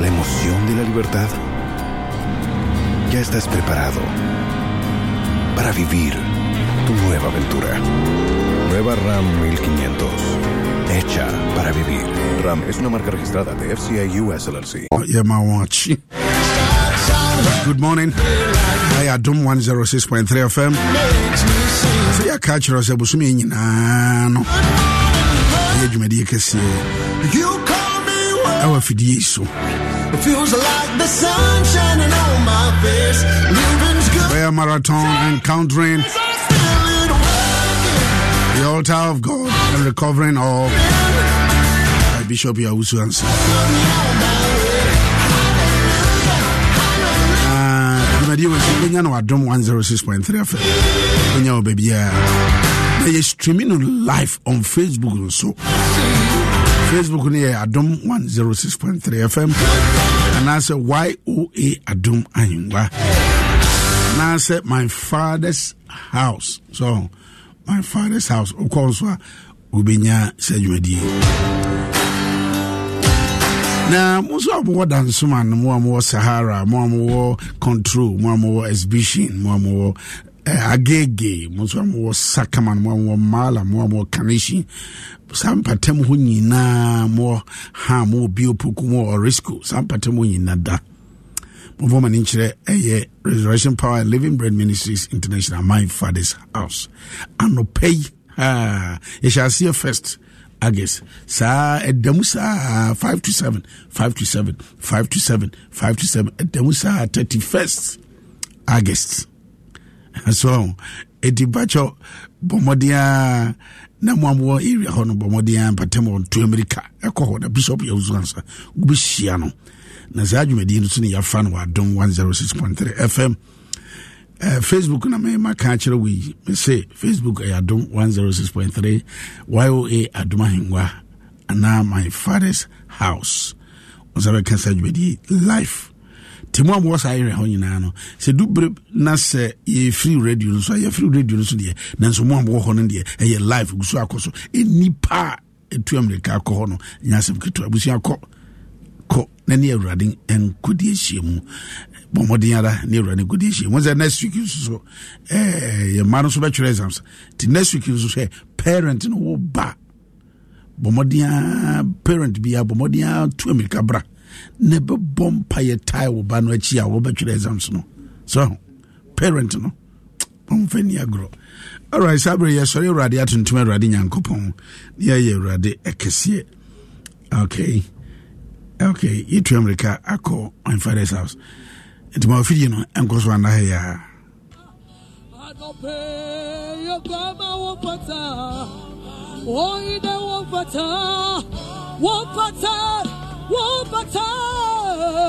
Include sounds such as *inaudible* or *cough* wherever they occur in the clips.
¿La emoción de la libertad? Ya estás preparado para vivir tu nueva aventura. Nueva RAM 1500. Hecha para vivir. RAM es una marca registrada de FCI US LLC. Yeah, my watch. Good morning. I Adom 106.3 FM. Kyerɛ sɛ bosome yi nyinaa no ɛyɛ dwumadie kɛseɛ ɛwɔ afidie yi so Feels like the sun shining on my face. Living's good. prayer marathon encountering the altar of God and recovering all by Bishop Yawusu Ansa. Ah, dwumadie wɔ so bɛnya no wadom 106.3 FM bɛnya wɔ baabiaa na yɛ streaming no live on facebook nso facebook no yɛ adom 106.3 fm anaasɛ yoa adom ahengua. Anaasɛ my father's house. So my father's house. Wokɔ nso a wobɛnya sɛ dwumadie na mo nso a mowɔ dansoman mo a mowɔ sahara mo a mowɔ control mo a mowɔ exhibition mo a mowɔ agege. Mo nso a mowɔ sakaman mo a mowɔ mala mo a mowɔ kanishin saa mpatam hɔ nyinaa mowɔ ha mowɔ biopoku mowɔ orisco saa mpatam hɔ nyinaa da. Mobɔ ma ne nkyerɛ ɛyɛ resurrection power living bread ministries international my father's house. Anɔpa yi yɛhyɛ aseɛ first august saa ɛda mu saa 5 to 7 5 to 7 5 to 7 5 to 7 ɛda mu saa 31st august *laughs* so ɛti bakyɛ bɔ mmɔden a na mo amowɔ area hɔ no bɔ mmɔden a mpatam wɔ nto amerika. Ɛkɔ hɔ na bishop yɛwoso ansa wobɛhyia no. Na saa dwumadie no so ne yɛafa no wɔ adom 106.3 fm Uh, facebook na mema ka kyerɛ wo yi mese facebook ɛyɛ adom 106.3 yoa adom ahengua anaa my father's house. Ɔsa bɛka sa dwumadie life nti mu a mowɔ saa yerɛ hɔ nyinaa no sɛ dubere na sɛ yɛfiri radio no so a yɛfiri radio no so deɛ nanso mu a mowɔ no deɛ ɛyɛ live gu so akɔ so. Ɛnipa a ɛtu amerika akɔ hɔ no nyɛ asɛm ketewa abusua kɔ kɔ na awurade nkɔdi ahyia mu. Bɔ mmɔden ara ne awurade nkɔdi ahyia mu. Sɛ next week nso so eh, yɛ mma no nso bɛtwerɛ exams. Nti next week nso so ɛ parent no wo ba. Bɔ parent biara bɔ mmɔden tu amerika bra na ɛbɛbɔ mpayɛ tae wo ba no akyi a wɔbɛtwerɛ exams no. So parent no ɔmfa ni agorɔ. Alright saa berɛ yɛsɔre awurade atontom awurade nyankopɔn ne yɛyɛ awurade ɛkɛseɛ okay. Okay yɛtu amerika akɔ my father's house. Nti ma ɔfidie no ɛnkɔ so anahɛ yɛ a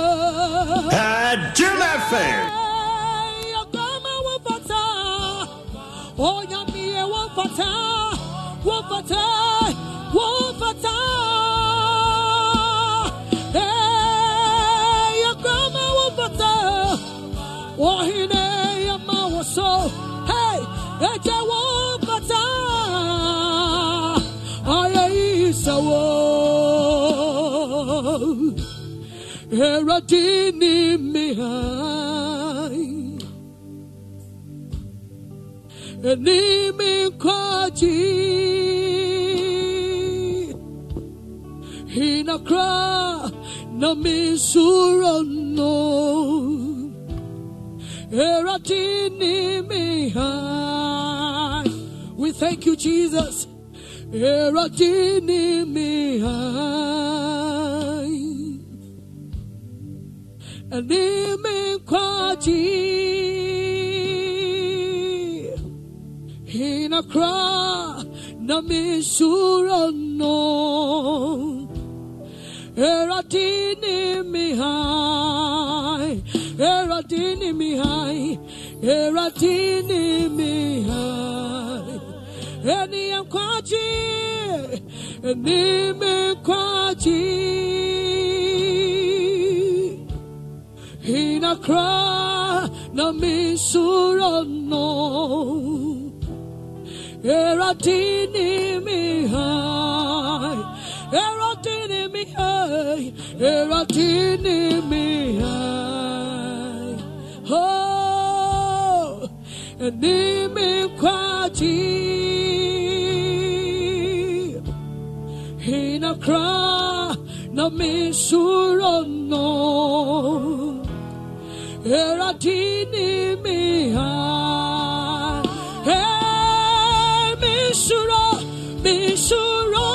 Anope yagama wapata Oide wapata Wapata Wapata Jim FM. Yagama wapata Onyamie wapata Wapata Wapata Eh, Eradini mihai. Enimi mihai. We thank you Jesus. Eratini mihai Enimi kwaji. Hinakra na misurano Eratini mi Eradini mi high, Eradini mi high. Kra na mi surano. Eradini mi high, Eradini mi high, Eradini mi high. Oh, eni mi kwaji. Hina kra na mi surano. Eradini mi high. Hey, Mishura, Mishura.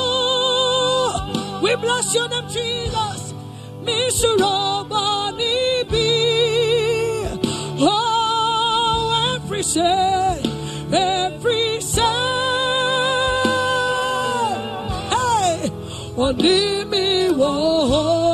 We bless your name, Jesus. Mishura, Bani be. Oh, every say, every say. Hey, Onimi wo. Hey,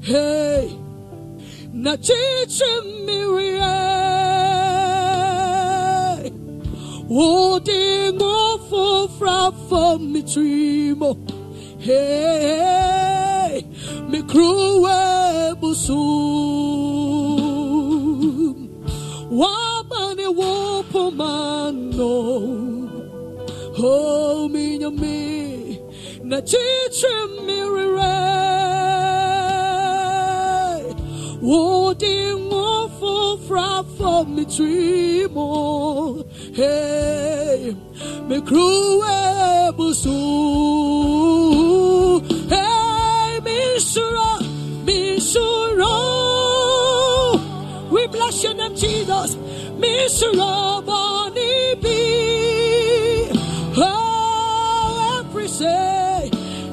Hey, na chichimirie. Holding off from from me dream. Hey, me cruel busum. Wabane wopomano. Oh, minha me. Na chiche mirire. Holding off from me dream. Hey, me cruel busu. Hey, Mishura, Mishura. We bless your name, Jesus. Mishura, Bani be. Oh, every say.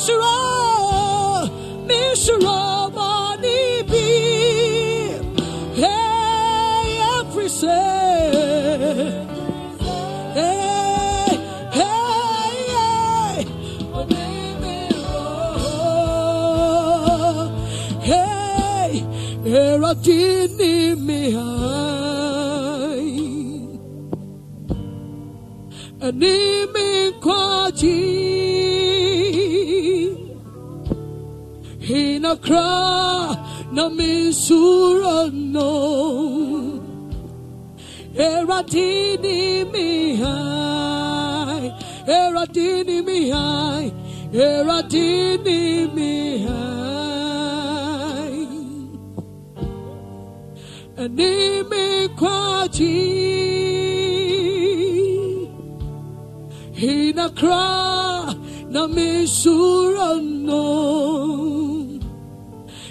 Mishura, Mishura, money be. Hey, every say. Hey, hey, hey. Hey, eradini mi hai. Animi kwaji. Hina kra na mi surano. Eradini mi hai. Eradini mi hai. Eradini mi hai. Anime kwaji Hina kra na misurano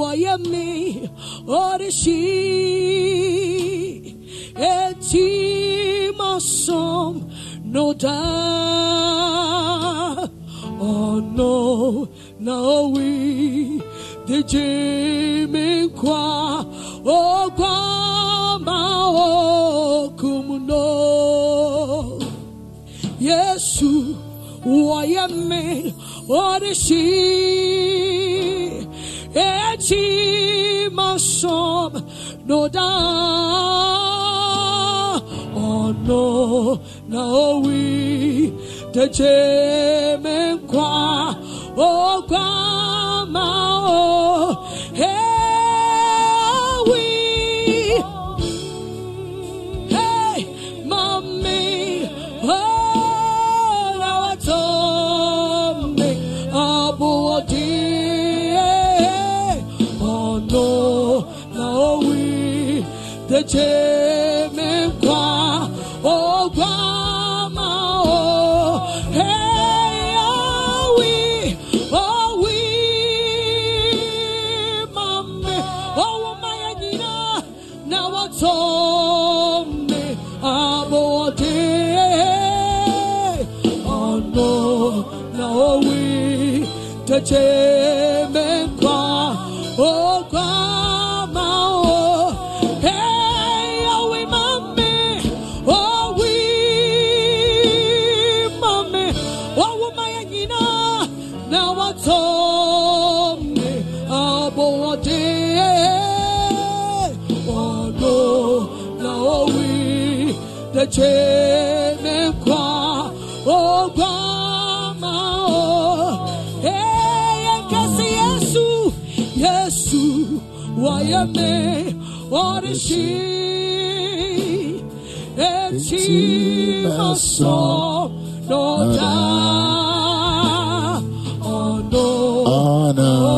wayami, orishi, eti masom, no da, oh no, no we, the Jimmy kwa, oh kwa ma o kumuno. Yesu, wayame, orishi, eti masom, no da, oh no, no we, the Jimmy kwa, oh o, the Kwa, oh, grandma, oh,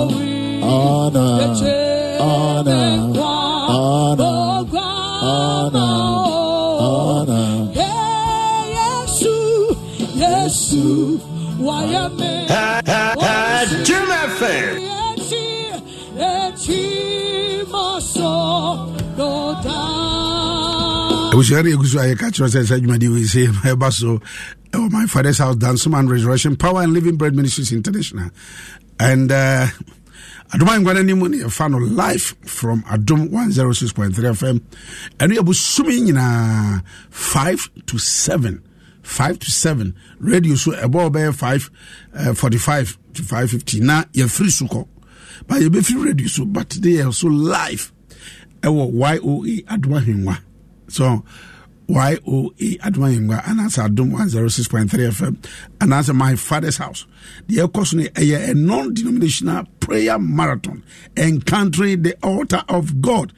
we, honor, the Jimmy honor, Kwa, honor, oh, grandma, oh, honor. Hey, Yesu, Yesu, why abusua no yɛgu so a yɛka kyerɛ sɛ sɛ adwumade wei sɛ ɛba so ɛwɔ my father's house dansoman resurrection power and living bread ministries international. And uh, adom ayɛnkwa no anim ne yɛfa no live from adom 106.3 fm ɛno yɛbosome nyinaa 5 to 7 5 to 7 radio so ɛbɔ bɛyɛ 5 uh, 45 to 550 na yɛfiri so kɔ but yɛbɛfiri radio so but they yɛ so live ɛwɔ yoa adom ahengua so yoa adom ahengua anaasɛ adom 106.3 fm anaasɛ my father's house deɛ ɛkɔ so no ɛyɛ a non-denominational prayer marathon encountering the altar of god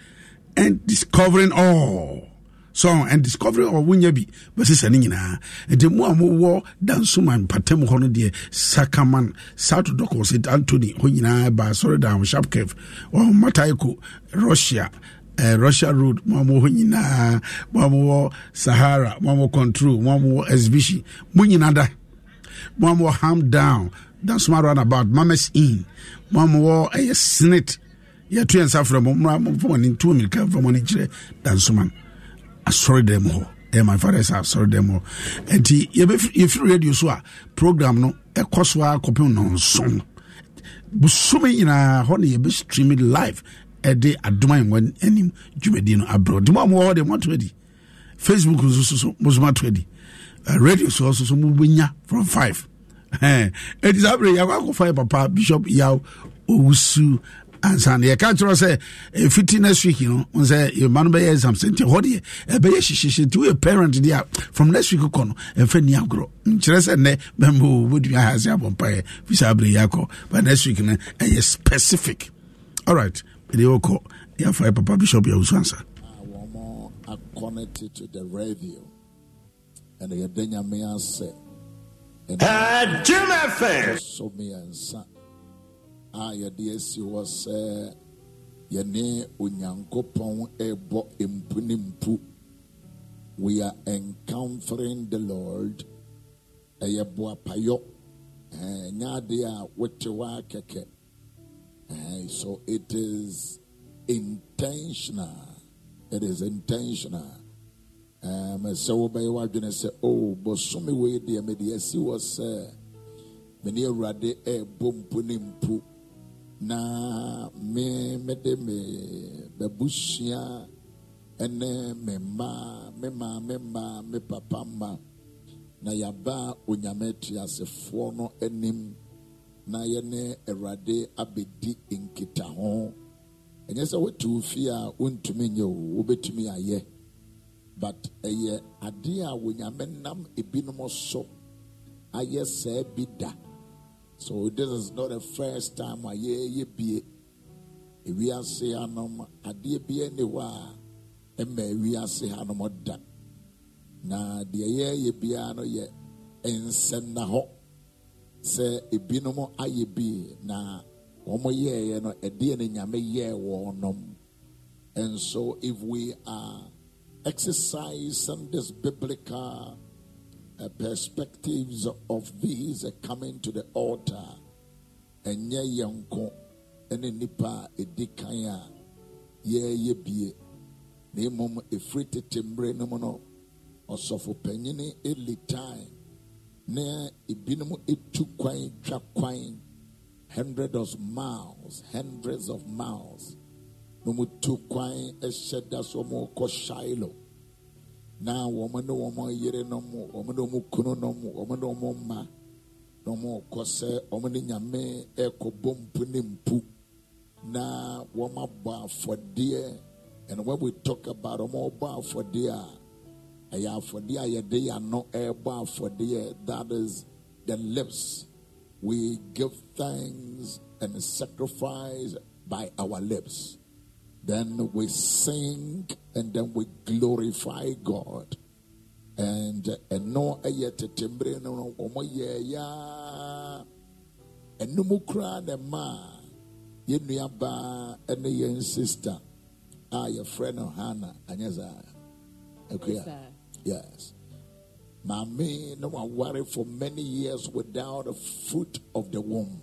and discovering all so and discovery of wonya bi bɛsɛ sɛ ne nyinaa nti mu a mowɔ dansoma mpatam hɔ no deɛ sakaman south dɔkɔ st antony hɔ nyinaa ba sɔre da sharp cave mataiko russia uh, russia road. Mo a mowɔ hɔ nyinaa mo a mowɔ sahara mo a mowɔ control mo a mowɔ exhibition. Mo nyina da. Mo a mowɔ ham down dansoma runabout mamas in mo a mowɔ ɛyɛ senate. Yɛto yɛ nsa frɛ mo mmra momfa mɔne ntuo mmirika mfa mɔne kyerɛ dansoma no asɔre dɛm hɔ. Ɛyɛ my father's house asɔre dɛm hɔ. Nti yɛfiri radio so a program no ɛkɔ so a kɔpem nɔnson bosome nyinaa hɔ ne yɛbɛstream it live ɛde adoma yɛnwa anim dwumadi no abrɛ mo a mowɔ hɔ deɛ moato adi. Facebook nso so so mosom ato adi. Uh, radio so nso so mobɛnya from five. Ɛti saa berɛ yɛakɔ akɔfa yɛ papa bishop yaw owusu ansa no yɛka kyerɛ sɛ eh, ɛfiti next week no wo sɛ yɛma no bɛyɛ exam. Sɛ nti hɔ deɛ ɛbɛyɛ hyehyehye. Nti woyɛ parent deɛ a from next week kɔ no ɛmfa ni agorɔ. Nkyerɛ sɛ nnɛ bɛmɛ wobɛtumi aha ase abɔ mpaeɛ. Fi saa berɛ yɛakɔ but next week no ɛyɛ specific. Alright ɛdeɛ wɔkɔ yɛafa yɛ papa bishop yɛwusu ansa. Wɔn are connected to the radio. And yɛde nyame ase ɛna Jim FM. so mmiɛnsa a yɛde asi hɔ sɛ yɛne onyankopɔn ɛrebɔ mpu ne mpu. We are encountering the lord. Ɛyɛ boapayɔ. Ɛɛ nyɛ adeɛ a wote hɔ akɛkɛ. Eh, so it is intentional. It is intentional. Sɛ wobɛyɛ w'adwene sɛ o bosome wei deɛ mede asi wɔ sɛ mene awurade ɛɛbɔ mpo ne mpo na me mede me babusua ɛne me mma me maame mma me papa mma na yɛaba onyame atuasefoɔ no anim na yɛne awurade abɛdi nkitaho ɛnyɛ sɛ wote wo fie a wontumi nyɛ o wobɛtumi ayɛ but ɛyɛ adeɛ a wonyame nam ebinom so ayɛ saa bi da so this is not the first time I hear ye be. If we a yɛyɛ bie ewiase hanom adeɛ bi ani hɔ a ɛma ewiase hanom da na deɛ yɛyɛ biara no yɛ nsɛnna hɔ sɛ ebinom ayɛ bi na wɔn yɛɛyɛ no ɛdeɛ ne nyame yɛɛ wɔn nom and so if we are exercising this biblical perspectives of these coming to the altar. Ɛnyɛ yɛn nko ɛne nipa a ɛdi kan a yɛreyɛ bie. Na mmom ɛfiri tete mmerɛ no mu no ɔsɔfo panyini eli time. Na ebinom etu kwan twa kwan hundreds of miles hundreds of miles. Na wɔn tu kwan ɛhyɛ da shiloh na wɔn ne wɔn yerenom wɔn ne wɔn kununom wɔn ne wɔn mma na wɔn kɔ sɛ wɔn ne nyame ɛkɔbɔ mpu ne mpu na wɔn abɔ afɔdeɛ and when we talk about wɔn abɔ afɔdeɛ a ɛyɛ afɔdeɛ a yɛde yɛn ano afɔdeɛ that is the lips. We give thanks and sacrifice by our lips. Then we sing and then we glorify God. And and no eh, ɛyɛ tetembre no ɔmo yɛ ya. Ɛnum kura ne ma yɛn nuaba ɛne yɛn sister a ah, yɛfrɛ no Hannah anyɛ saa akuya yes. Maame na waware for many years without the fruit of the womb.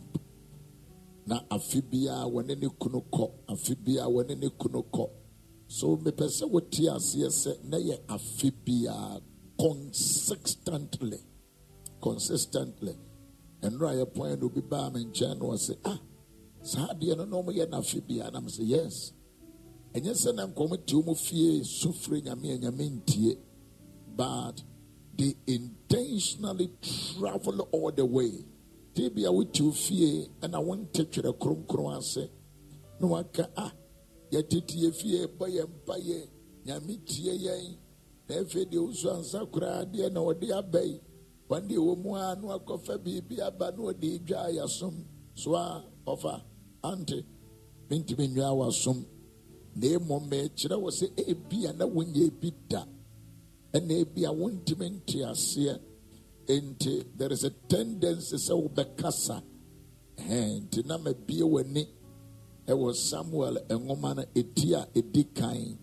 na afe biara wɔne ne kunu kɔ afe biara wɔne ne kunu kɔ so mepɛ sɛ wote aseɛ sɛ na yɛ afe consistently consistently. Ɛnora a yɛpɔn no obi baa me nkyɛn ɔse ah saa adeɛ no na no afe biara nam sɛ yes. Sɛ na nkɔm te mu fie sufre nyame a ntie. But they intentionally travel all the way. Tebi a wote wo fie ɛna wonte twerɛ kronkron ase na waka a yɛtete yɛ fie bɔ yɛ mpayɛ nyame tie yɛn. Na afei deɛ wosu ansa koraa deɛ na ɔde aba yi wɔnde ɛwɔ mu a na wakɔfa biribi aba na ɔde dwa yɛasom. So a ɔfa. Ante mentumi nnwaa wasom na mmom mekyerɛ wɔ sɛ ebia na wonyɛ bi da ɛna ebia wontumi nte aseɛ. Nti there is a tendency sɛ wobɛkasa. Ɛhɛn, nti na mabie w'ani ɛwɔ samuel nwoma no ɛti a ɛdi kan.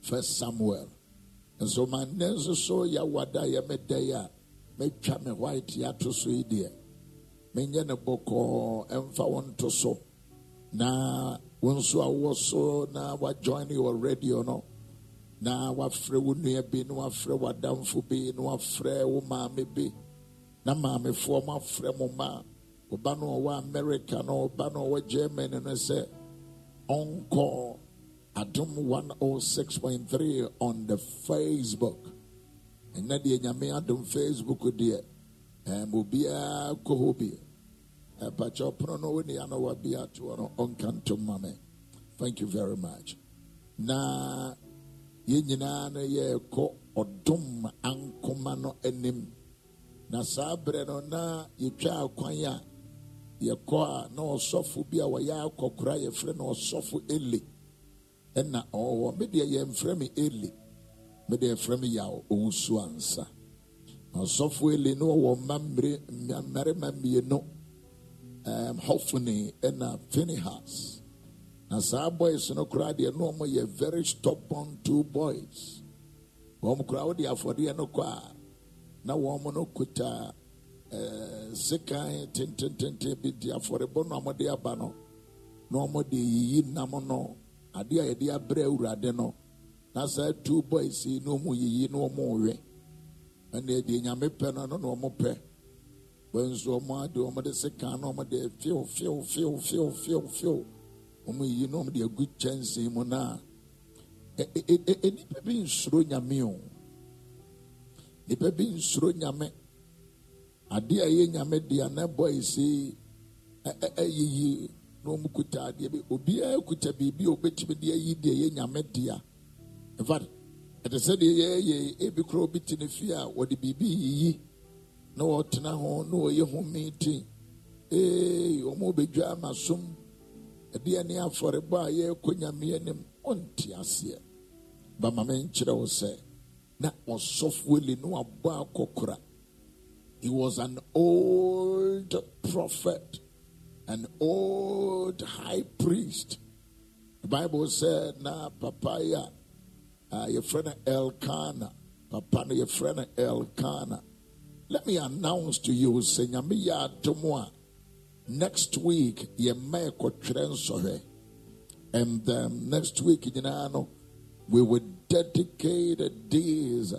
First samuel. Nso manne nso so yɛawada a yɛmɛda yi a mɛtwa me white ato so yi deɛ. Menyɛ ne bɔkɔɔ ɛmfa wo nto so. Na wo nso a wowɔ so na wajoin your radio no. Na wafrɛ wo nua bi na wafrɛ w'adamfo bi na wafrɛ wo maame bi. Na maamefoɔ mo afrɛ mo ma ɔba no ɔwɔ america na ɔba no ɔwɔ germany no sɛ ɔnkɔ adom 106.3 on the facebook. Ɛnɛ deɛ nyame adom facebook deɛ ɛm obiara kɔ hɔ bi. Ɛpakyɛ ɔpono no wo ne ano wa bi atoɔ no ɔnka ntom ma me thank you very much. Na yɛn nyinaa no yɛrekɔ ɔdom ankoma no anim na saa berɛ no na yɛtwa akwan a yɛkɔ a na ɔsɔfo bi a wɔyɛ akɔkora yɛfrɛ no ɔsɔfo eli. Ɛna ɔwɔ me deɛ yɛmfrɛ me eli. Me deɛ yɛfrɛ me yaw owusu ansa. Na ɔsɔfo eli no ɔwɔ mma mmere mmarima mmienu um, Hophni ɛna Phinehas na saa boys no koraa deɛ na ɔmo yɛ very stubborn two boys. Wɔn koraa wode afɔdeɛ no kɔ a na wɔn no kuta sekan tentententen bi di afɔrebɔ no a wɔde aba no na wɔde yiyi nam no adeɛ a yɛde abrɛ awurade no. Na saa two boys yi na wɔn yiyi na wɔn rewe ɛna deɛ nyame pɛ no na wɔn pɛ. Wɔn nso wɔn ade wɔn de sekan na wɔn de fiw fiw fiw fiw fiw fiw wɔn yiyi na wɔn de agu kyɛnsee mu na nipa bi nsoro nyame o. Nipa bi nsoro nyame. Adeɛ a ɛyɛ nyame deɛ na ɛbɔ yi ɛ- ɛ- ɛyiyi na wɔn kuta adeɛ bi obiara kuta biribi a obetumi de ayi deɛ ɛyɛ nyame deɛ fact ɛte sɛ deɛ yɛyɛ ebi kora obi te ne fie a wɔde biribi yiyi na wɔtena ho na wɔyɛ ho meeting ee wɔn bɛdwa ama som ɛdeɛ ne afɔrebɔ a yɛrekɔ nyame anim ɔnte aseɛ bama maame nkyerɛ wo sɛ na ɔsɔfoɔ li na wabɔ akɔkora he was an old prophet an old high priest. The bible said na papaya, uh, yɛfrɛ no Elkanah papa no yɛfrɛ no Elkanah let me announce to you nyame yɛ next week yɛkɔtwerɛ nsɔhwɛ and um, next week nyinaa no we will dedicate a days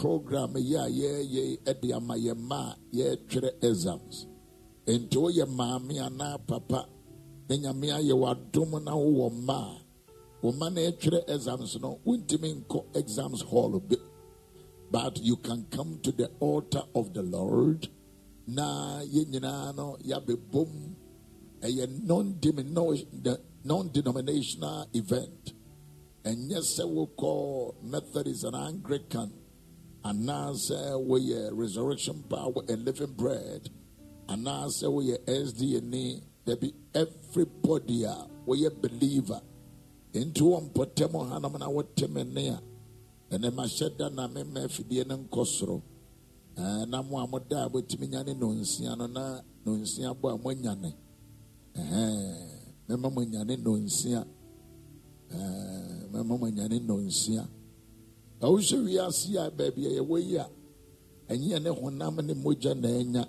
program yi a yɛyɛ ɛde ama yɛn mma a yɛretwerɛ exams. Nti woyɛ maame anaa papa na nyame ayɛ w'adom na wowɔ mma a wo mma no ɛtwerɛ exams no wontumi nkɔ exams hall bi. But you can come to the altar of the lord. Na yɛn nyinaa no yɛabɛbom ɛyɛ non-dimino- non-denominational event. Ɛnyɛ sɛ wokɔ methodist and anglican anaasɛ woyɛ resurrection power and living bread. Anaasɛ woyɛ sdna dabi everybody uh, a woyɛ believer. Nti wɔ mpɔtam hanam na wote me ne a ɛnɛ mahyɛ da na mema afidie no nkɔ soro na mo a moda a bɛtumi nyane nonsia no na nonsia bɔ a moanyane Ɛhɛn, mɛma mo anyane nonsia nonsia ɛwohwɛ wiase a baabi a yɛwɔ yi a ɛnyɛ ne honam ne mogya na anya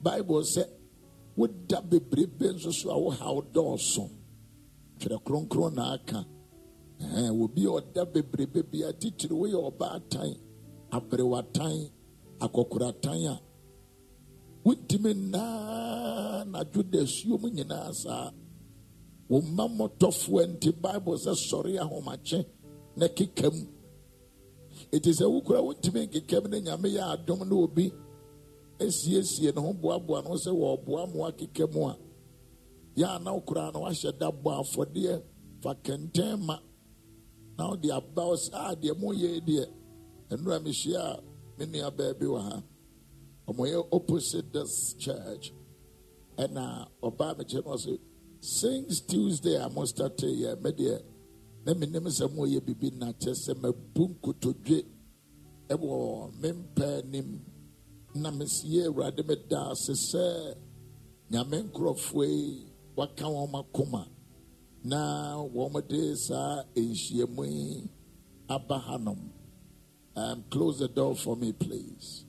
bible sɛ woda bebrebe nso so a wohaw dɔɔso. Twerɛ kronkron na aka. Obi a ɔda bebrebe bi a titiri woyɛ ɔbaatan aberewatan akɔkoratan a wontumi nnaa nadwo asuom nyinaa saa. Wo mma mmɔtɔfoɔ nti bible sɛ sɔre ahomakye na keka mu ɛti sɛ wokora wontumi nkeka mu ne nyame yɛ adom na obi. Asiesie ne ho boaboa no ho sɛ wɔɔboa ma wakeka mu a. Yɛ na wokoraa no wahyɛ da afɔdeɛ fa kɛntɛn ma. Na wode aba wo sɛ a deɛ moyɛ deɛ ɛnura mehyia a me nua baabi wɔ ha. Ɔmoyɛ opposite this church. Ɛna ɔbaa mekyerɛ no sɛ since tuesday mo starte yɛ me deɛ na menim sɛ moyɛ biribi na kyɛ sɛ mabu nkotodwe ɛwɔ me mpɛ anim na mesie awurade meda ase sɛ nyame nkurɔfoɔ yi waka wɔn akoma. Na wɔn de saa nhyiamu yi aba hanom. Um, close the door for me please.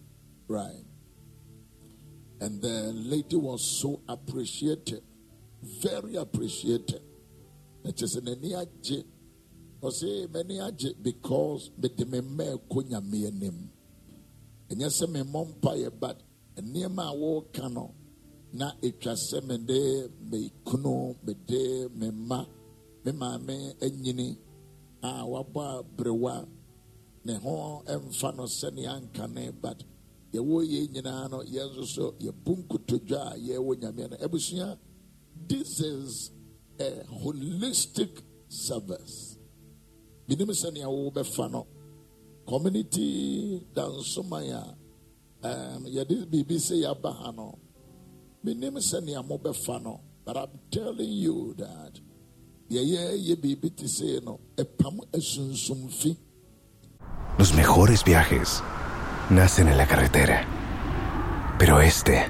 Right. And the lady was so appreciated very appreciated. Na sɛ n'ani agye ɔsɛ m'ani agye because mede me mma ɛkɔ nyame anim. Ɛnyɛ sɛ memmɔ mpaeɛ but nneɛma a wɔreka no na ɛtwa sɛ mede me kunu mede me mma me maame anyini a wabɔ aberewa ne ho mfa no sɛnea nkane but yɛwɔ yɛ nyinaa no yɛn nso so yɛbu nkotodwa a yɛwɔ nyame no. Abusua this is a holistic service menim sɛnea wobɛfa no community dansoman a um, yɛde biribi sɛ yɛaba ha no menim sɛnea mobɛfa no but i'm telling you that Los mejores viajes nacen en la carretera. Pero este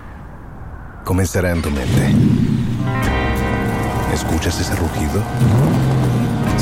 comenzará en tu mente. ¿Escuchas ese rugido?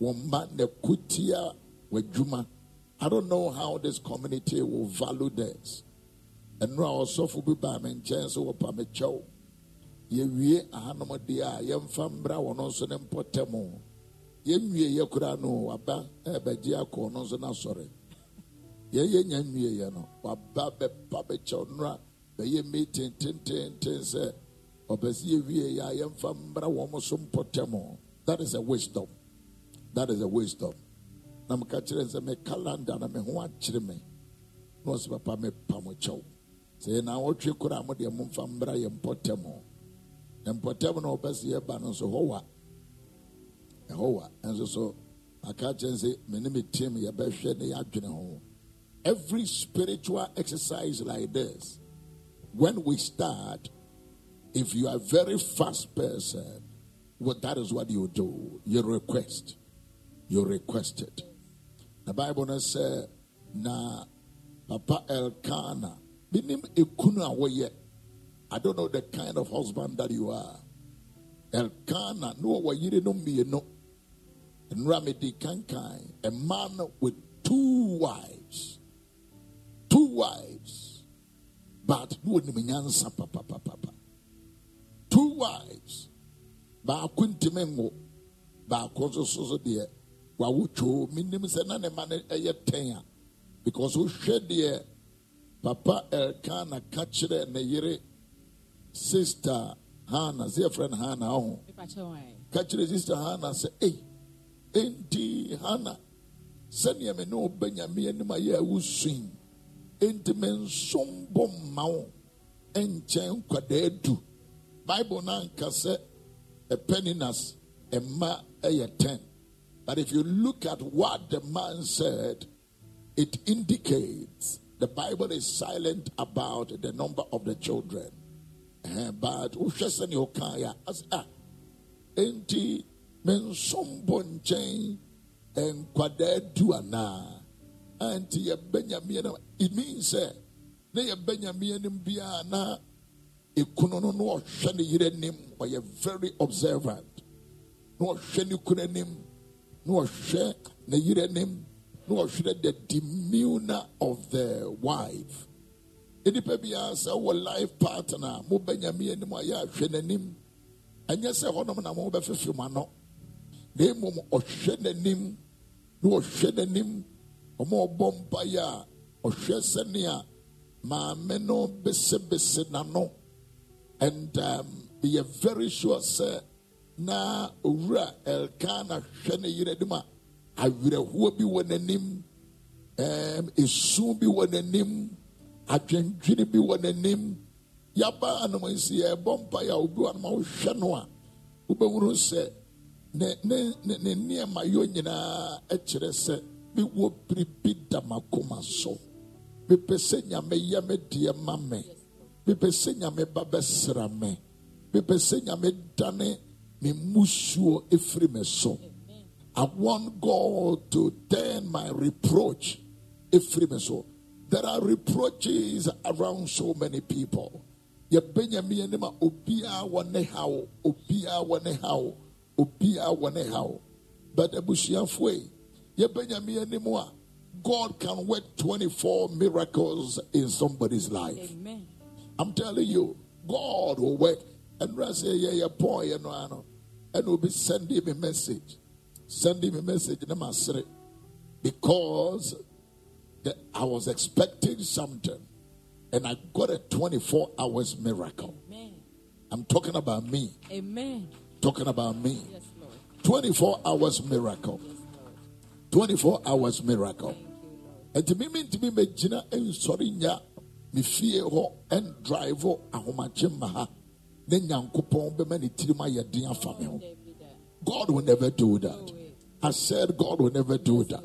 na ɛkutia w'adwuma i don't know how this community will value this. Ɛno a ɔsɔfo bi baa me nkyɛn so wɔpa me kyɛw yɛwie ahanom deɛ a yɛmfa mmra wɔn nso ne mpɔtam yɛnwie yɛ koraa no waba ɛbɛgye akɔ no nso no asɔre yɛyɛ nya nwieɛ no waba bɛpa bɛkyɛw nnora bɛyɛ meeting tententen sɛ ɔpɛ sɛ yɛwie yɛ a yɛmfa mmra wɔn so mpɔtam that is a wisdom that is a wisdom. Na meka kyerɛ me calendar na me ho akyere me. Na papa mepa mo kyɛw. Sɛ yɛ naawɔtwe koraa mo deɛ momfa mmra yɛ mpɔtam na mpɔtam na ɔpɛ sɛ yɛba no nso so aka kyerɛ sɛ me ne me team yɛbɛhwɛ ne yɛadwene ho. Every spiritual exercise like this, when we start, if you are a very fast person, well, that is what you do. You request. You requested. The Bible says, na Papa Elkanah, binim ekunu awoye. I don't know the kind of husband that you are. Elkanah, no wayire no mieno. And Ramidi Kankai, a man with two wives two wives, but no nyansa papa papa papa. Two wives, baako ntumi ngo, baako nso so so deɛ wawotwo minim sɛ na ne ma no ɛyɛ ten a. Because wohwɛ deɛ papa Elkanah ka kyerɛ ne yere sister Hannah, sɛ yɛfrɛ no Hannah ɔho. Ka sister Hannah sɛ, ei, enti Hannah, sɛnea me ne wo Benyamin anim a wosui enti me nsom bɔ mma wo nkyɛn nkwadaa du. Bible no anka sɛ ɛpɛninas ɛma ɛyɛ 10 but if you look at what the man said it indicates the bible is silent about the number of the children. Eh, but wohwɛ sɛnea ɔkaeɛ a as ah enti me nsom bɔ nkyɛn nkwadaa du anaa anti yɛbɛ nyameɛ no it means sɛ na yɛbɛ nyameɛ no biara na no na ɔhwɛ ne yere anim ɔyɛ very observant. No ɔhwɛ ne kunu anim na ɔhwɛ ne yere anim na ɔhwɛ the demeanor of the wife. Nipa biara sɛ wɔ life partner mo bɛ nyameɛ anim a yɛ ahwɛ n'anim ɛnyɛ sɛ hɔnom na mo bɛfefe mo ano na mmom ɔhwɛ n'anim na ɔhwɛ n'anim ɔmo ɔbɔ mpaeɛ a ɔhwɛ sɛnea maame no besebese n'ano and um, yɛ very sure sɛ na owura elkana hwɛ ne yere anim a awerɛhoɔ bi wɔ n'anim ɛɛm esu bi wɔ n'anim adwendwene bi wɔ n'anim yaba anam nsi yɛbɔ mpaeɛ a obi wɔ anam a wohwɛ no a wobɛhuru sɛ ne ne ne ne nneɛma yɛ nyinaa ɛkyerɛ sɛ mewɔ biribi da m'akoma so. Bipɛ sɛ nyame yɛ me deɛ ma me bipɛ sɛ nyame ba bɛsra me bipɛ sɛ nyame dane me ɛfiri me so I want God to turn my reproach ɛfiri me so there are reproaches around so many people yɛbɛnya mi anim a obiara wɔ ne haw obiara wɔ ne haw obiara wɔ ne haw but abusuafoɔ yi yɛbɛnya mi anim a God can work 24 miracles in somebody's life. Amen. I'm telling you, God will work. And I say, yeah, yeah, boy, you know, I know. And will be sending me message. Sending me message in city. Because the, I was expecting something. And I got a 24 hours miracle. Amen. I'm talking about me. Amen. Talking about me. Yes, Lord. 24 hours miracle. 24 hours miracle. Thank you, nti Lord. mimi ntumi megyina nsɔre nya me fie hɔ ɛndrive ahomakye ma ha god will never do that. I said god will never do that.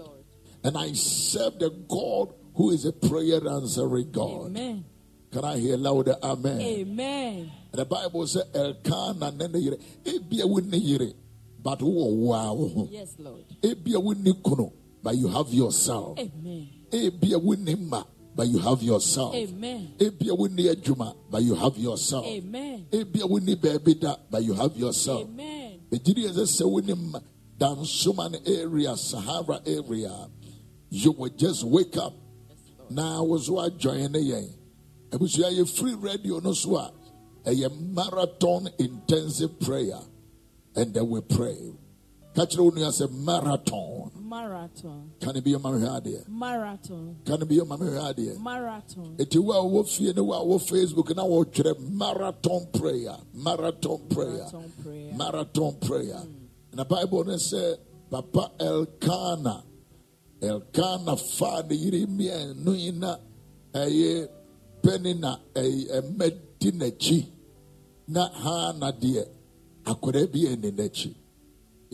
And i serve the god who is a prayer answering god. Amen. can i hear louder? Amen. Amen. and the bible says elkanah ne ne yere. Ebia wo ne yere but wowɔ wo a wo ho. Yes, Lord. ebia wonni kunu but you have yourself. Amen. ebia wonni ma but you have yourself. Amen. ebia wonni adwuma but you have yourself. Amen. ebia wonni baabi da but you have yourself. Amen. Megye di sɛ wonni ma dansoman area sahara area. You will just wake up. Na wo so adjoin ne yɛn. Abusua yɛ free radio no so a ɛyɛ marathon intensive prayer. And then we pray kyerɛ wo nua sɛ marathon Marathon. Can it be a marathon? Marathon. Can it be a marathon? Marathon. Eti wo a wɔ fie ne wo a wɔ facebook na wɔtwerɛ marathon prayer marathon prayer Marathon prayer. marathon prayer na bible no sɛ papa elkana elkana faa ne yere mmienu yi na ɛyɛ pɛni na ɛyɛ ɛmɛdi n'akyi na ha na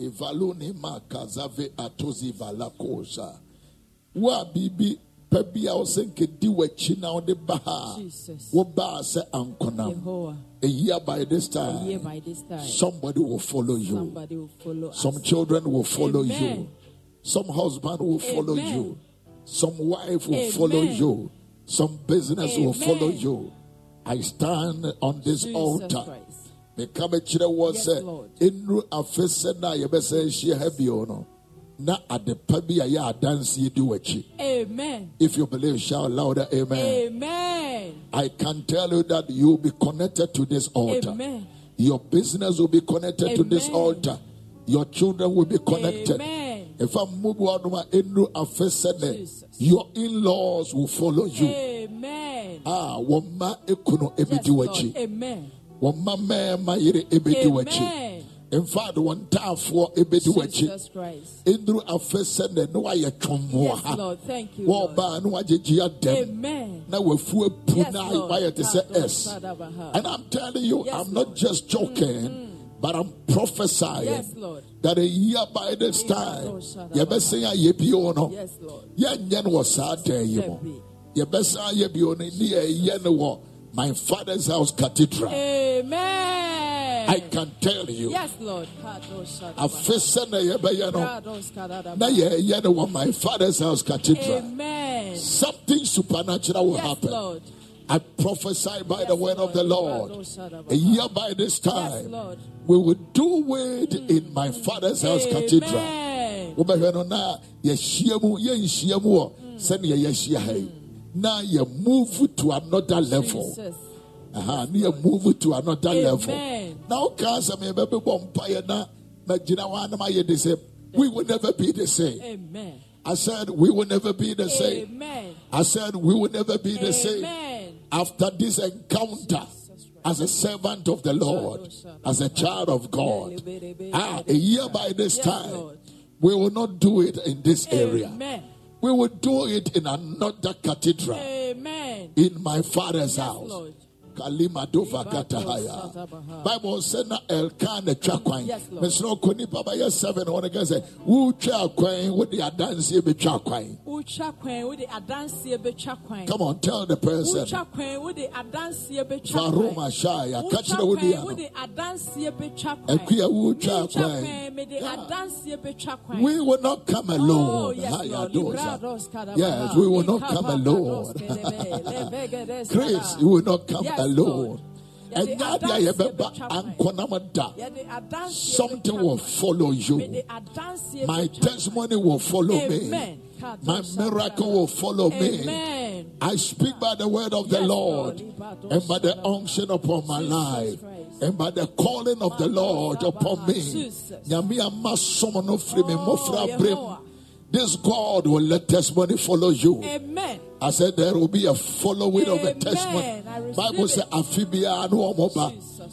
deɛ akwadaa bi ɛni n'akyi ivalu ne ma kazave atozi valakosa wo a biribi pɛ bi a wɔsɛ nkedi w'akyi na wɔde ba ha a wobaa sɛ ankonam a year by this time by this time. somebody will follow you. Somebody will follow us. some children will follow you. Some husband will follow Amen. you. Some wife will Amen. follow you. Some business will follow you. I stand on this Jesus altar Christ. Meka bɛkyerɛ wɔ Yes, sɛ ɛnuru afe sɛ no a yɛbɛsɛ ahyia ha bio no na adepa bi a yɛ adanseɛ di w'akyi Amen. if you believe shout louder amen Amen. i can tell you that you will be connected to this altar Amen. your business will be connected to this altar your children will be connected Amen. if i'm moving on ɛnuru afe sɛ no your in-laws will follow you Amen. ah wɔn ekunu Yes, ebedi w'akyi Amen. Wɔn mma mmarima yere ebedi w'akyi. Amen. In fact, one taafoɔ ebedi w'akyi. Nduru afɛ sɛ ne ne wayɛ twɔn wɔ ha. Lord. Thank you. Lord. Wɔɔbaa ne wagyegye adɛm. Amen. Na wafu Yes, na wayɛ te sɛ S. And I'm telling you, Yes, I'm not just joking, mm, mm. but I'm prophesying Yes, Lord. that a year by this time, Shadabaha. yɛbɛsɛn ayɛ bio no, Yes, Lord. no wɔ saa dan yi mu. Dabi. Yɛbɛsɛn ayɛ bio no, ne yɛyɛ no wɔ my father's house cathedral. Amen. I can tell you, Yes, Lord. Kado Shadabaha. afe sɛ na yɛbɛyɛ no. Kado Skadadabaha. na yɛyɛ no wɔ my father's house cathedral. Amen. Something supernatural will Yes, happen. Lord. I prophesy by Yes, the word of the Lord. A year by this time, Lord. we will do it hmm. in my father's house cathedral. Amen. Wobɛhwɛ no na yɛhyia mu yɛnhyia mu wɔ hmm. sɛnea yɛahyia ha hmm. yi. Na you move to another level. Jesus. Aha, na yɛ move to another level. Amen. Na wokaa sɛ mebɛbɛbɔ mpaeɛ na magyina hɔ a mayɛ de sɛ we will never be the same. Amen. I said, we will never be the same. Amen. I said, we will never be the same. Amen. After this encounter, as a servant of the Lord, as a child of God, ah, a year by this time, we will not do it in this area. We will do it in another cathedral Amen. in my father's Yes, house. Lord. Kalima dova katahaya. Bible said na Elkanah twa kwan. Yes, Lord. Mesro ko nipa ba yɛ seven wɔn ka sɛ wo twa kwan wo de adanseɛ bi twa kwan. Utwa kwan wo de adanseɛ betwa kwan. Come on, tell the person. Utwa kwan wo de adanseɛ betwa Varoma kwan. shaya. Catch the woody. kwan wo de adanseɛ betwa kwan. Akuya wo twa kwan. me de Yeah. adanseɛ betwa kwan. We will not come oh, alone. Oh, yes, Lord. doza. Librados kadabaha. Yes, we will not come alone. Likabados kedebe, levegedes *laughs* Chris, you will not come Yes, alone. Lord. And Yɛde now adanseɛ there betwa kwan. ankonam da. Yɛde adanseɛ Something will follow you. My testimony will follow me. My miracle will follow me. I speak by the word of the Lord and by the unction upon my life and by the calling of the Lord upon me. Jesus. Nyame ama som no firi me Oh, mmɔfra berɛ mu. Yehowa. This God will let testimony follow you. Amen. I said there will be a following of a Amen. testimony. Bible said afi no ba.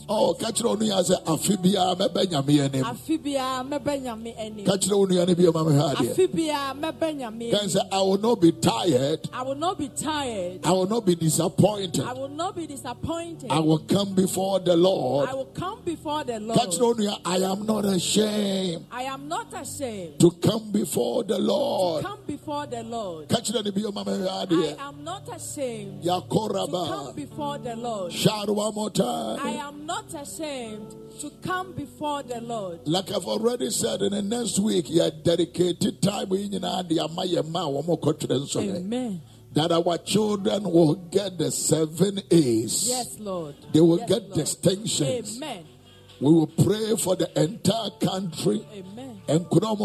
Oh, ka kyerɛ wo nua sɛ afi biara mɛbɛ Nyame anim. Afi biara mɛbɛ nyame anim. Ka kyerɛ wo nua no bi ama me hwɛ adeɛ. Afi biara mɛbɛ nyame Can say I will not be tired. I will not be tired. I will not be disappointed. I will not be disappointed. I will come before the Lord. I will come before the Ka kyerɛ wo Lord. nua, I am not ashamed I am not ashamed. to come before the Lord. Come before the Lord. Ka kyerɛ no bi ama me hwɛ I am not ashamed to come before the Lord. Shout one more I am not ashamed to come before the Lord. Like I've already said, in the next week, yeah, dedicated time in the Amaya Ma, one more confidence on it. Amen. that our children will get the seven A's. Yes, Lord. They will Yes, get Lord. distinctions. Amen. We will pray for the entire country. Amen. And God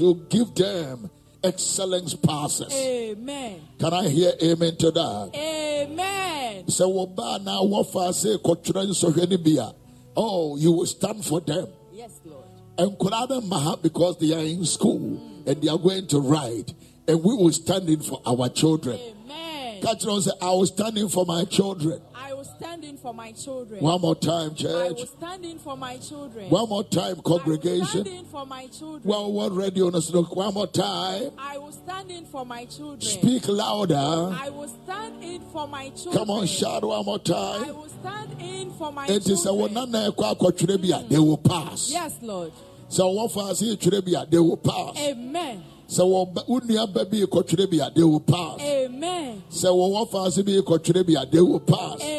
will give them excellence passes. Amen. Can I hear amen to that? Amen. So woba na wofa se kotwere nsɔhwɛ ne bia. Oh, you will stand for them. Yes, Lord. And Kurana Maha because they are in school and they are going to ride. And we will stand in for our children. Amen. Catch on say, I will stand in for my children. I stand in for my children. One more time, I church. will stand in for my children. One more time, I congregation. stand in for my children. Well, what radio on us? Look, one more time. I will stand in for my children. Speak louder. I will stand in for my children. Come on, shout one more time. I will stand in for my It is a children. one a they will pass. Yes, Lord. So ase twerɛ bi a they will pass. Amen. Sɛ wɔba- wo nua ba bi kɔtwerɛ bi a they will pass. Amen. Sɛ wɔwɔfa ase bi kɔtwerɛ bi a they will pass. Amen.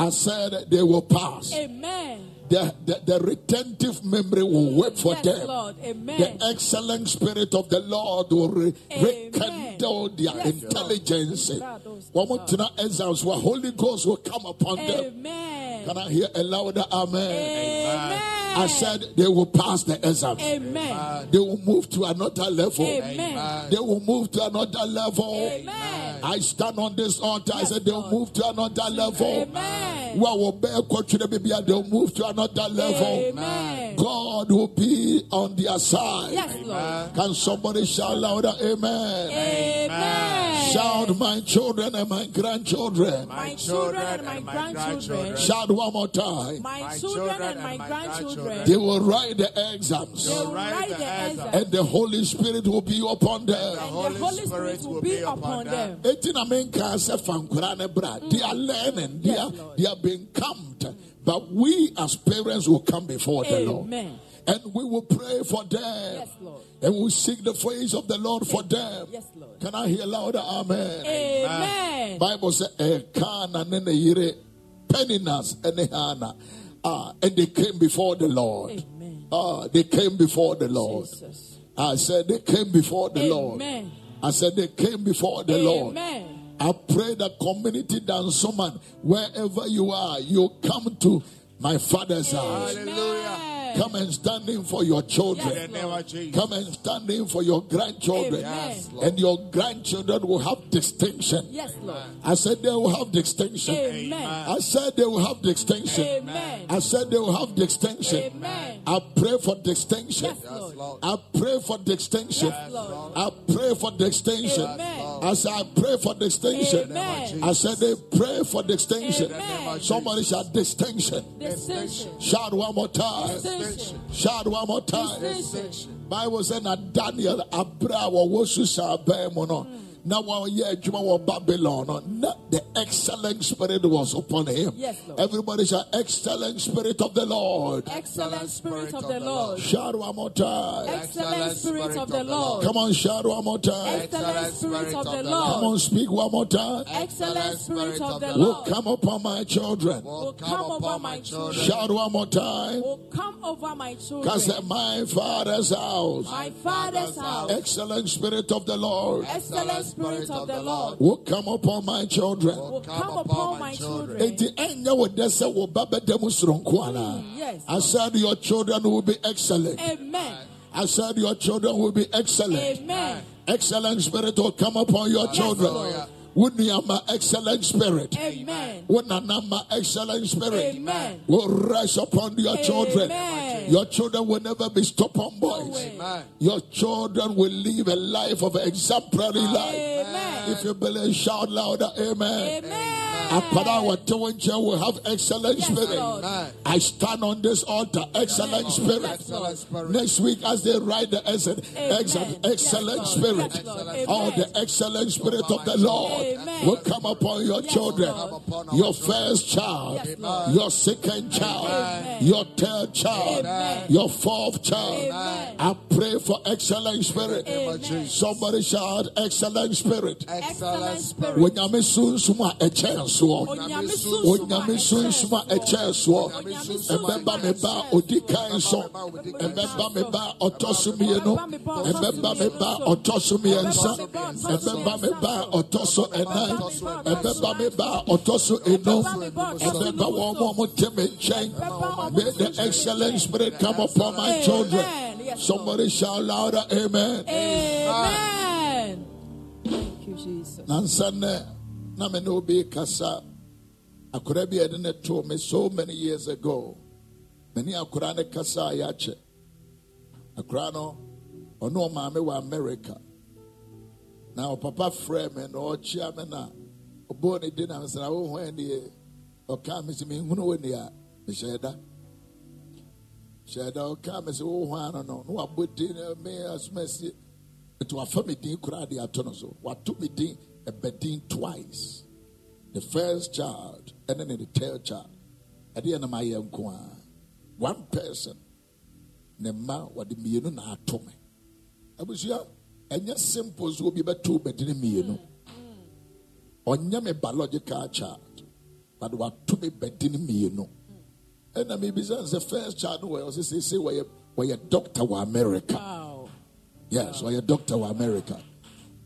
I said they will pass. Amen. The, the, the retentive memory will work for yes, them. Lord. Amen. The excellent spirit of the Lord will re- rekindle their Yes, intelligence. Lord. One more time, exams where Holy Ghost will come upon them. Can I hear a louder amen? Amen. I said they will pass the exams. Amen. They will move to another level. Amen. They will move to another level. Amen. I stand on this altar. I said they will move to another level. Amen. Well, will bear kɔtwerɛ bi bia, They'll move to another level. Amen. God will be on their side. Yes, Lord. Can somebody shout louder? Amen. Amen. Shout, my children and my grandchildren. My children and my grandchildren. Shout one more time. My children and my grandchildren. They will write the exams. They will write the exam. And the Holy Spirit will be upon them. And the Holy Spirit will be upon them. Eti na menka sɛ fa nkwadaa. They are mm. learning. They are, they are being camped. But we as parents will come before the Lord. And we will pray for them. Yes, Lord. And we will seek the face of the Lord for them. Yes, Lord. Can I hear louder? Amen. Amen. Bible says, eh, Elkanah ne ne yere Peninas and Hannah. Ah, and they came before the Lord. Amen. Ah, they came before the Lord. Jesus. I said they came before the Lord. I said they came before the Lord. I pray that community dance man, wherever you are, you come to my father's house. Amen. Come and stand in for your children. Yes, Come and stand in for your grandchildren. Yes, and your grandchildren will have distinction. Yes, Lord. I said they will have distinction. Amen. I said they will have distinction. Amen. I said they will have distinction. Amen. I pray for distinction. Yes, Lord. I pray for distinction. Yes, Lord. I pray for distinction. Amen. I said I pray for distinction. Amen. I said they pray for distinction. Amen. Somebody shout distinction. Distinction. Shout one more time. Distinction. Shout one more time. Distinction. Bible said that Daniel abra wa wosu sa aban mu no na wɔyɛ adwuma wɔ Babylon uh, the excellent spirit was upon him. Yes, Lord. Everybody shout excellent spirit of the Lord. Excellent Spirit of the Lord. Shout one more time. Excellent Spirit of the Lord. Come on, shout one more time. Excellent Spirit of the Lord. Come on, speak one more time. Excellent Spirit of the Lord. Will come upon my children. Will come over my children. Shout one more time. Will come over my children. Cause my father's house. My father's house. Excellent spirit of the Lord. Excellent Spirit of the Lord. Will come upon my children. Will come upon my children. Enti ɛnyɛ wo dɛ sɛ wo ba bɛda mu soronko anaa? Yes. I said your children will be excellent. Amen. I said your children will be excellent. Amen. Excellent spirit will come upon your children. Lord. Wunyama excellent spirit. Amen. Wunanama excellent spirit. Amen. Will rest upon your children. Amen. Your children will never be stubborn boys. way. Your children will live a life of exemplary life. Amen. If you believe, shout louder, amen. Amen. Akwadaa a wɔte wo will have excellent Yes, spirit. Lord. I stand on this altar, excellent spirit. Lord. Next week, as they write the exit, Amen. exit, Yes, excellent spirit. Yes. Oh, the excellent spirit of the Lord Amen. will come upon your Yes, children. Your first child, Yes, your second child, Amen. your third child, Amen. your fourth child. Amen. I pray for excellent spirit. Amen. Somebody shout excellent spirit. Excellent spirit. Onyame sunsum a ɛkyɛn soɔ. Onyame sunsum a Onyame sunsum a ɛkyɛn soɔ. Ɛbɛba me ba odi kan so. Ɛbɛba me ba ɔtɔ so mmienu. Ɛbɛba me ba ɔtɔ so mmiɛnsa. Ɛbɛba me ba ɔtɔ so ɛnan. Ɛbɛba me ba ɔtɔ so enum. Ɛbɛba wɔn a wɔte me nkyɛn. May the excellent spirit come upon my children. Yes, Somebody shout louder, Amen. Amen. Thank you, Jesus. nansa nnɛ na me ne obi kasa akora bi yɛde me so many years ago Many ne akora ne kasa a yɛakyɛ akora no ɔne ɔmaame wɔ america na ɔpapa frɛ me na ɔkyea me na ɔbɔɔ ne din na mesra wohu ɛneɛ ɔkaa me sɛ menhunu wɔ ni a mehyɛɛ da hyɛɛ da ɔkaa me sɛ wohu ano no na wabɔ din na me asomasie nti wafa me din koraa de ato no so. Wato me din ɛbɛ din twice. The first child and then the third child. At the end of my a one person ne mma wɔde mmienu na ato me. Abusua ɛnyɛ simple so obi bɛto bɛdini mmienu. Ɔnyɛ me biological child but what wato me bɛdini mmienu ɛna mebisa sɛ first child no wɔyɛ ɔsɛ sɛ wɔyɛ wɔyɛ doctor wɔ america Wow. Yes, or your doctor of America.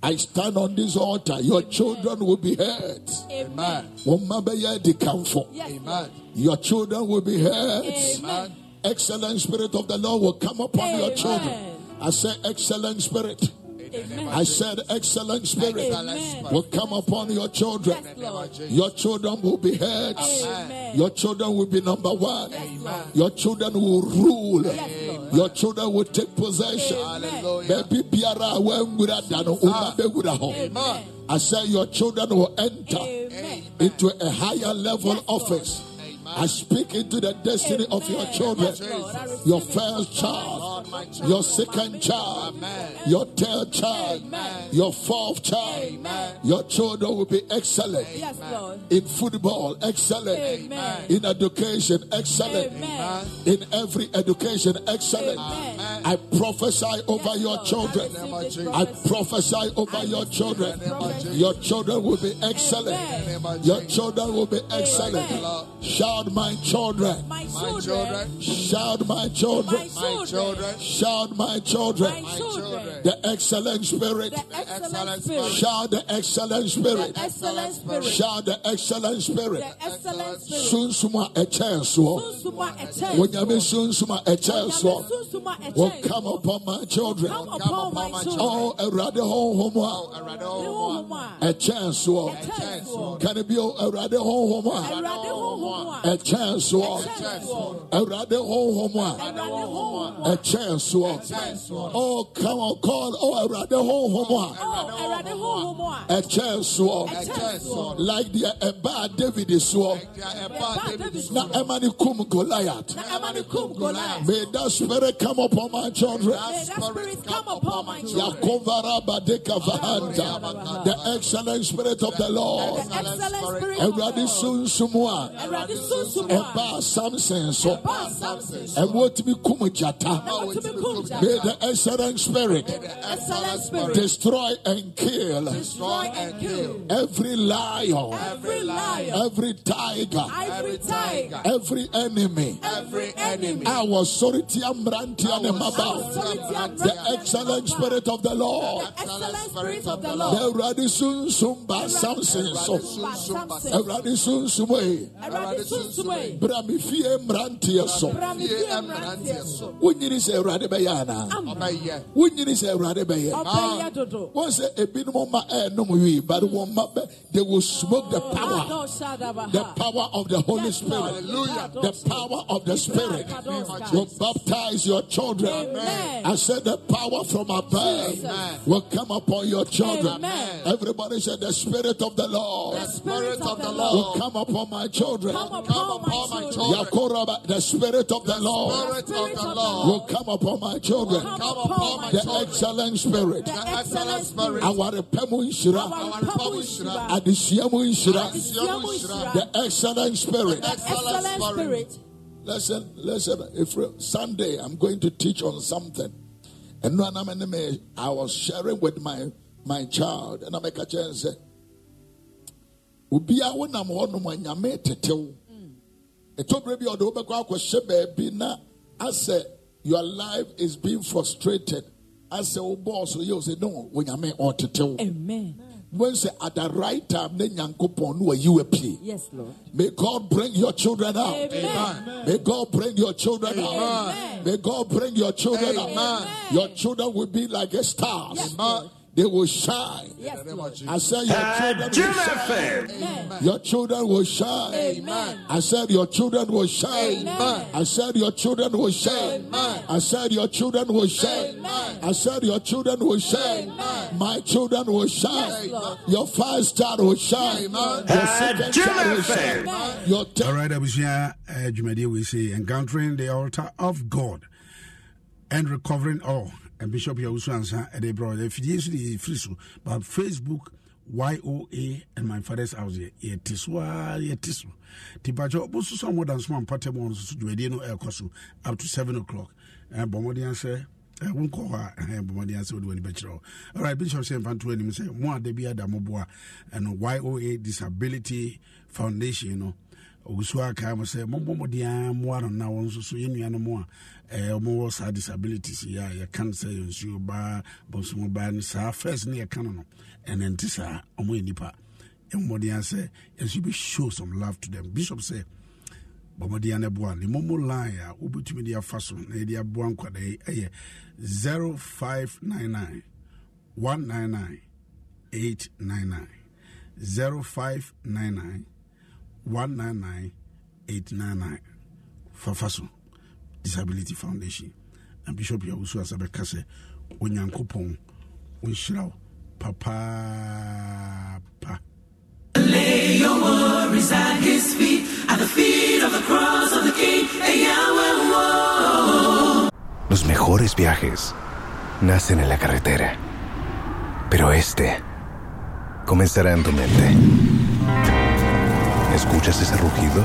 I stand on this altar. Your children will be heard. Amen. Womabeye di kamfo. Yes, Lord. Your children will be heard. Amen. Excellent spirit of the Lord will come upon your children. I say excellent spirit. Amen. I said excellent spirit Amen. will come upon your children. Yes, Your children will be heads. Amen. Your children will be number one. Lord. Your children will rule. Yes, Your children will take possession. Amen. Baby biara wengura dano uma begura ho. I said, your children will enter into a higher level office. I speak into the destiny of your children. Lord. Your first child, your second child, your third child, Amen. your fourth child. Amen. Your children will be excellent Yes, in football, excellent Amen. in education, excellent Amen. in every education, excellent. Amen. I prophesy over your children. I receive this I prophecy. prophesy over I your children. Your children will be excellent. Your children will be excellent. Amen. Shout, my children. My children. Shout, my children. My children. children. Shout, my children. My children. The excellent spirit. The excellent spirit. Shout, the excellent spirit. The excellent spirit. Shout, the excellent spirit. The excellent spirit. Sunsuma ɛkyɛn soɔ. Sunsuma ɛkyɛn Wonyame soɔ. sunsuma ɛkyɛn soɔ. Onyame sunsuma ɛkyɛn Will soɔ. come upon my children. Come upon my children. Oh, Awurade honhom a Awurade honhom a ɛkyɛn soɔ. ɛkyɛn. Can it be Awurade honhom a Awurade honhom a ɛkyɛn soɔ. ɛkyɛn soɔ. Awurade honhom a Awurade honhom a ɛkyɛn soɔ. ɛkyɛn. Oh, come on, call. Oh, Awurade honhom a a ɛkyɛn soɔ. ɛkyɛn. Like the uh, ɛbaa David soɔ. Ɛba uh, David Na soɔ. ɛma ne kum Goliath. Na ɛma kum Goliath. May that spirit come upon my children. May that spirit come upon my children. Yakovara Badeka Vahanta. The excellent spirit of the Lord. The excellent spirit of the Awurade Lord. sunsumua. Awurade sunsum a Ɛbaa Samson so. ɛba Samson so. Ɛwɔ tumi kum gyata. Na wɔtumi kum gyata. May the excellent spirit destroy and kill Destroy and kill every lion, every tiger, every enemy. every enemy. I was sorry, Tiamrantia Nemaba. The excellent spirit of the Lord. Excellent spirit of the. Awurade sunsum Samson so. Awurade sunsum yi. Awurade sunsum yi. Bra me fie mmeranteɛ so. Bra me fie mmeranteɛ so. Wonyini sɛ Awurade bɛyɛ anaa? Ama. Wonyini sɛ awurade bɛyɛ ɔbɛyɛ dodo wọn sɛ ebinom ma eh, ɛɛnom wi but mm. wɔn ma bɛ they will smoke the power. The power of the holy spirit. Hallelujah. the power of the spirit. Will baptize your children. Amen. I said the power from above. Jesus. will come upon your children. Amen. everybody said the spirit of the Lord. The spirit of the Lord. Will come upon my children come upon my children. Yakoraba, the spirit of the Lord Spirit of the Lord. will come upon my children. Come upon my the children. excellent spirit. The excellent spirit. awarepa mu nhyira Awarepa mu nhyira. adesua mu nhyira Adesua mu nhyira. the excellent spirit. Excellent spirit. listen listen. If sunday i'm going to teach on something. And no I'm in me i was sharing with my my child. And i'm a catcher and say obi a wonam hɔnom a nyame tetew ɛtɔberɛ bi a ɔde wobɛkɔ akɔhyɛ baabi na asɛ your life is being frustrated asɛ wo bɔɔso yɛ wo sɛ no onyame ɔtetew Amen. when say at the right time ne nyankopɔn no ayi wa pie Yes, Lord. May God bring your children out. Amen. May God bring your children out. Amen. May God bring your children out. Amen. Your children will be like a stars. Yes, Lord. They will shine. Yes, Lord. I said your children will shine. Amen. Your children will shine. Amen. I said your children will shine. Amen. I said your children will shine. Amen. I said your children will shine. Amen. I said your children will shine. Amen. My children will shine. Yes, Your first child will shine. Your second child will shine. Your third All right, Abusua, uh, Jumedia, we say encountering the altar of God and recovering all. And Bishop Yawusu Ansa, and they brought the Fidis, the Friso, but Facebook, YOA, and my father's house here. Yetiswa, Yetisu. Tipacho, Bosu, some more than some Patamon, Jumedia, no air cosu, up to 7 o'clock. And Bomodian say, I won't call her and Bomodian said when bachelor. All right, Bishop Saint Fantu, and him say, Moi, Debia Damoboa, and YOA Disability Foundation, you know. ogusu aka mo sɛ mommɔ mmɔden a mmoa no na wɔn nso so yɛ nnua no mu a Eh, ɛɛ ɔmowɔ saa disabilities yi a yɛka no sɛ yɛnsuo baa bɔnsomo baa no saa first ne yɛka no no ɛnɛ nte saa ɔmo yɛ nnipa. Ɛmmɔden a sɛ yɛnso bi show some love to them. Bishop sɛ bɔmmɔden no boa ne momo line a wobɛtumi de afa so na yɛde aboa nkwadaa yi ɛyɛ 0599 199 899 0599 199899 fafa so disability foundation. Na bishop yɛwoso asa bɛka sɛ onyankopɔn ɔnhyira wo. Papaapa. Los mejores viajes nacen en la carretera, pero este comenzará en tu mente. ¿Escuchas ese rugido?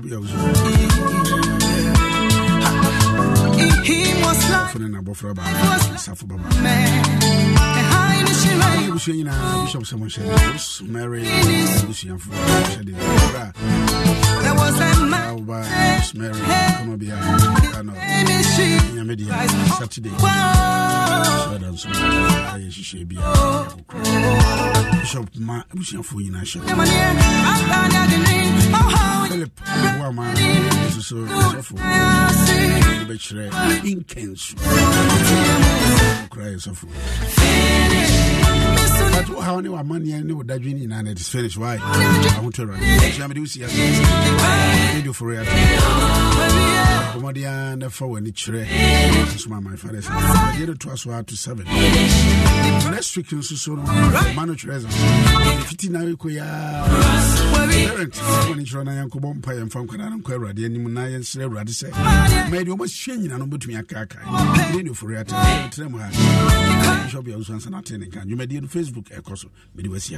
Bishop fone na abɔfra baa safo baba. Abusua nyinaa bishop sɛ mohyɛ de rosemary abusuafo hyɛ de ɔbra a woba rosemary kama bia ano nyame deɛ saturday. Sɛda nso ayɛ hyehyɛ bia bishop ma abusuafoɔ nyinaa hyɛ. Philip woama nso so bɛkyerɛ inkensu. Kora yɛ but how wodadwe ne nyinaa no it is finished why? Awurade sua mede wosi ase radio for real. Soma my toa so a to seven next week nso so no ma no twerɛ sɛ fiti na wekɔ yɛa parent woso ansa no no facebook ɛkɔ so mede wasi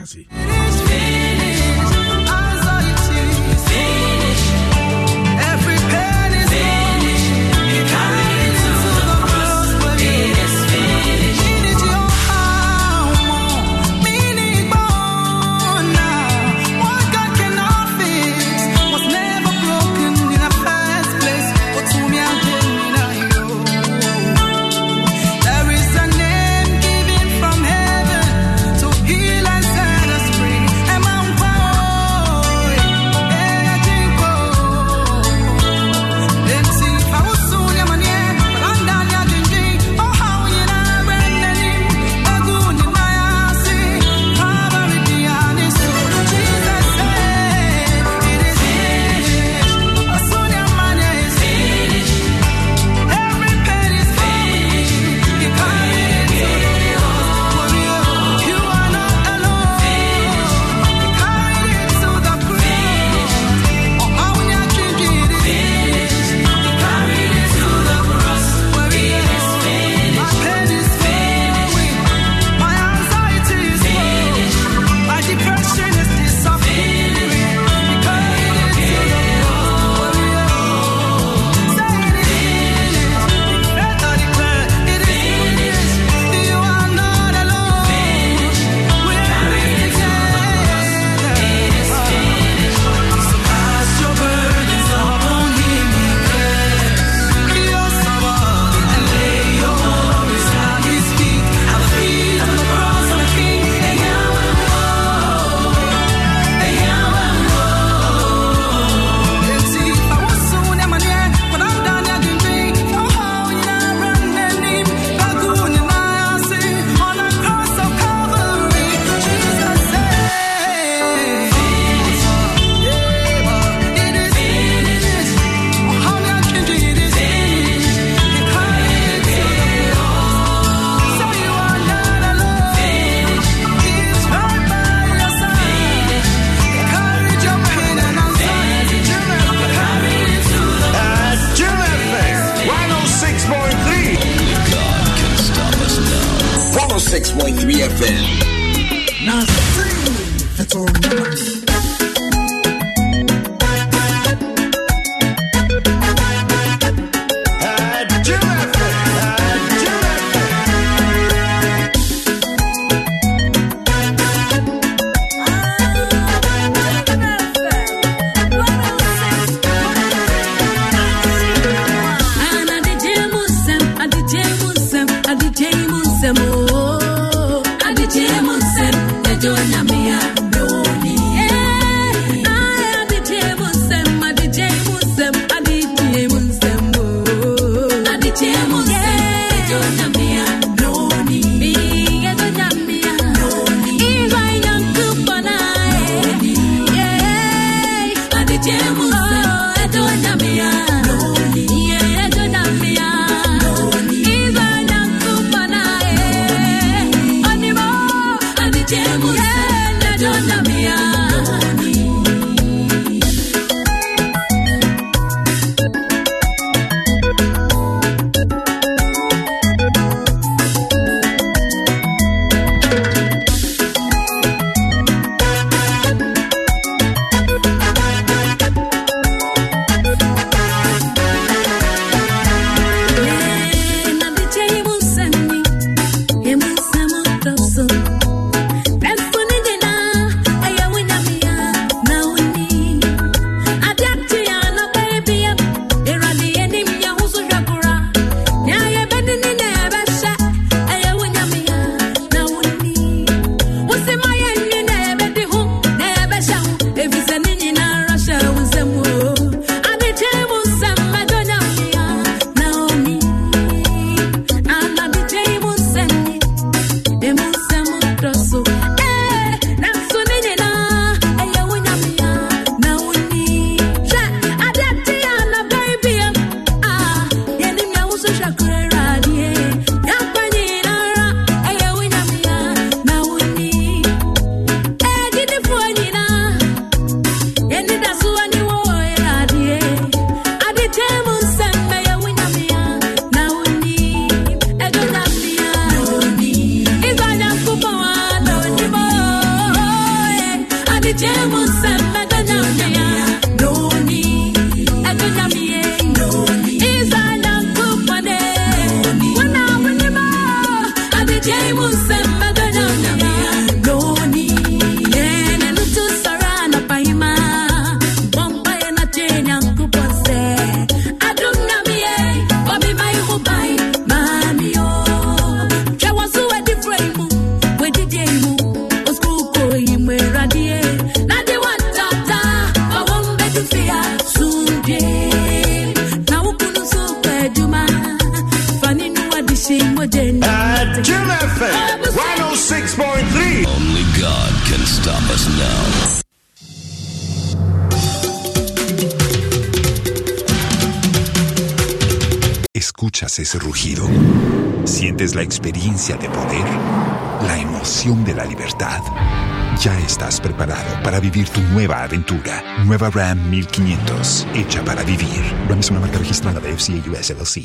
nueva aventura. Nueva Ram 1500, hecha para vivir. Ram es una marca registrada de FCA US LLC.